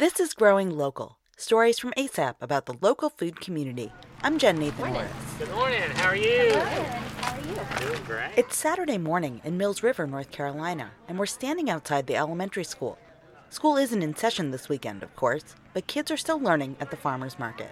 This is Growing Local stories from ASAP about the local food community. I'm Jen Nathan Orris. Good morning. How are you? Good. How are you? Doing great. It's Saturday morning in Mills River, North Carolina, and we're standing outside the elementary school. School isn't in session this weekend, of course, but kids are still learning at the farmers market.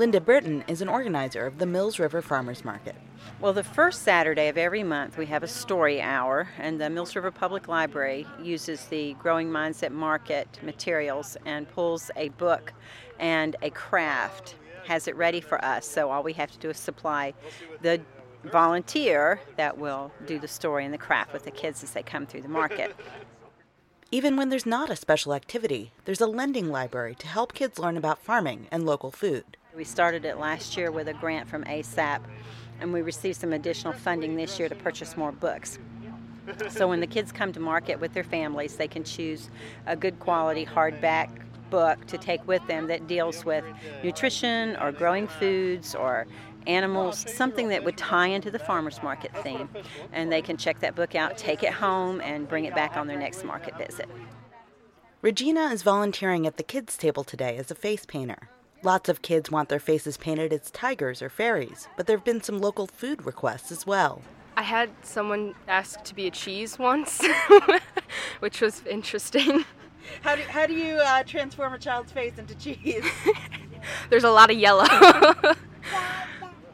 Linda Burton is an organizer of the Mills River Farmers Market. Well, the first Saturday of every month, we have a story hour, and the Mills River Public Library uses the Growing Minds at Market materials and pulls a book and a craft, has it ready for us. So all we have to do is supply the volunteer that will do the story and the craft with the kids as they come through the market. Even when there's not a special activity, there's a lending library to help kids learn about farming and local food. We started it last year with a grant from ASAP, and we received some additional funding this year to purchase more books. So when the kids come to market with their families, they can choose a good quality hardback book to take with them that deals with nutrition or growing foods or animals, something that would tie into the farmers market theme. And they can check that book out, take it home, and bring it back on their next market visit. Regina is volunteering at the kids' table today as a face painter. Lots of kids want their faces painted as tigers or fairies, but there have been some local food requests as well. I had someone ask to be a cheese once, which was interesting. How do, how do you uh, transform a child's face into cheese? There's a lot of yellow.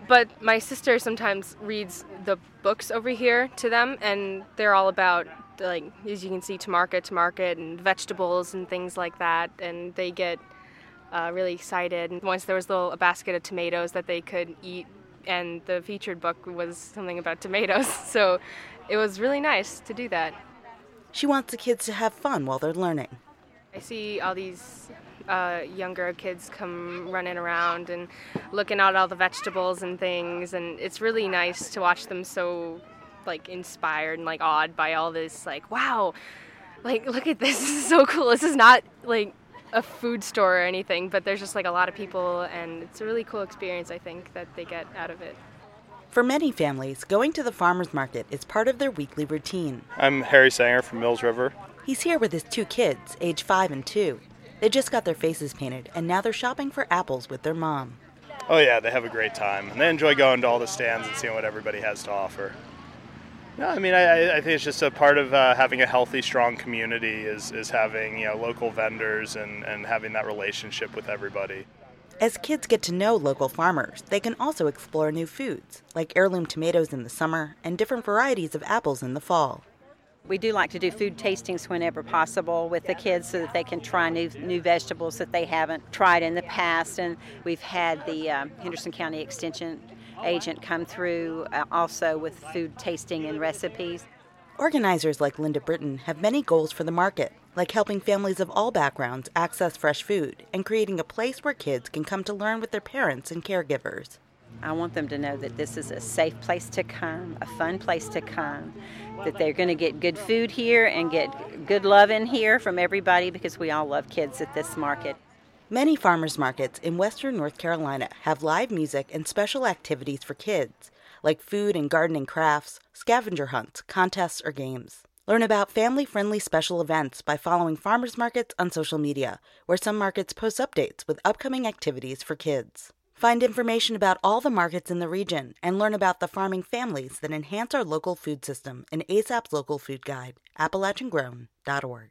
but my sister sometimes reads the books over here to them, and they're all about, like, as you can see, to market, to market, and vegetables and things like that. And they get uh, really excited. And once there was a, little, a basket of tomatoes that they could eat, and the featured book was something about tomatoes. So it was really nice to do that. She wants the kids to have fun while they're learning. I see all these uh, younger kids come running around and looking at all the vegetables and things, and it's really nice to watch them so like inspired and like awed by all this. Like, wow, like look at this, this is so cool. This is not like a food store or anything, but there's just like a lot of people, and it's a really cool experience, I think, that they get out of it. For many families, going to the farmer's market is part of their weekly routine. I'm Harry Sanger from Mills River. He's here with his two kids, age five and two. They just got their faces painted, and now they're shopping for apples with their mom. Oh, yeah, they have a great time. And they enjoy going to all the stands and seeing what everybody has to offer. No, I mean, I, I think it's just a part of uh, having a healthy, strong community is, is having you know local vendors and, and having that relationship with everybody. As kids get to know local farmers, they can also explore new foods, like heirloom tomatoes in the summer and different varieties of apples in the fall. We do like to do food tastings whenever possible with the kids so that they can try new new vegetables that they haven't tried in the past. And we've had the uh, Henderson County Extension agent come through uh, also with food tasting and recipes. Organizers like Linda Britton have many goals for the market, like helping families of all backgrounds access fresh food and creating a place where kids can come to learn with their parents and caregivers. I want them to know that this is a safe place to come, a fun place to come, that they're going to get good food here and get good love in here from everybody because we all love kids at this market. Many farmers markets in western North Carolina have live music and special activities for kids, like food and gardening crafts, scavenger hunts, contests, or games. Learn about family friendly special events by following farmers markets on social media, where some markets post updates with upcoming activities for kids. Find information about all the markets in the region and learn about the farming families that enhance our local food system in ASAP's Local Food Guide, AppalachianGrown.org.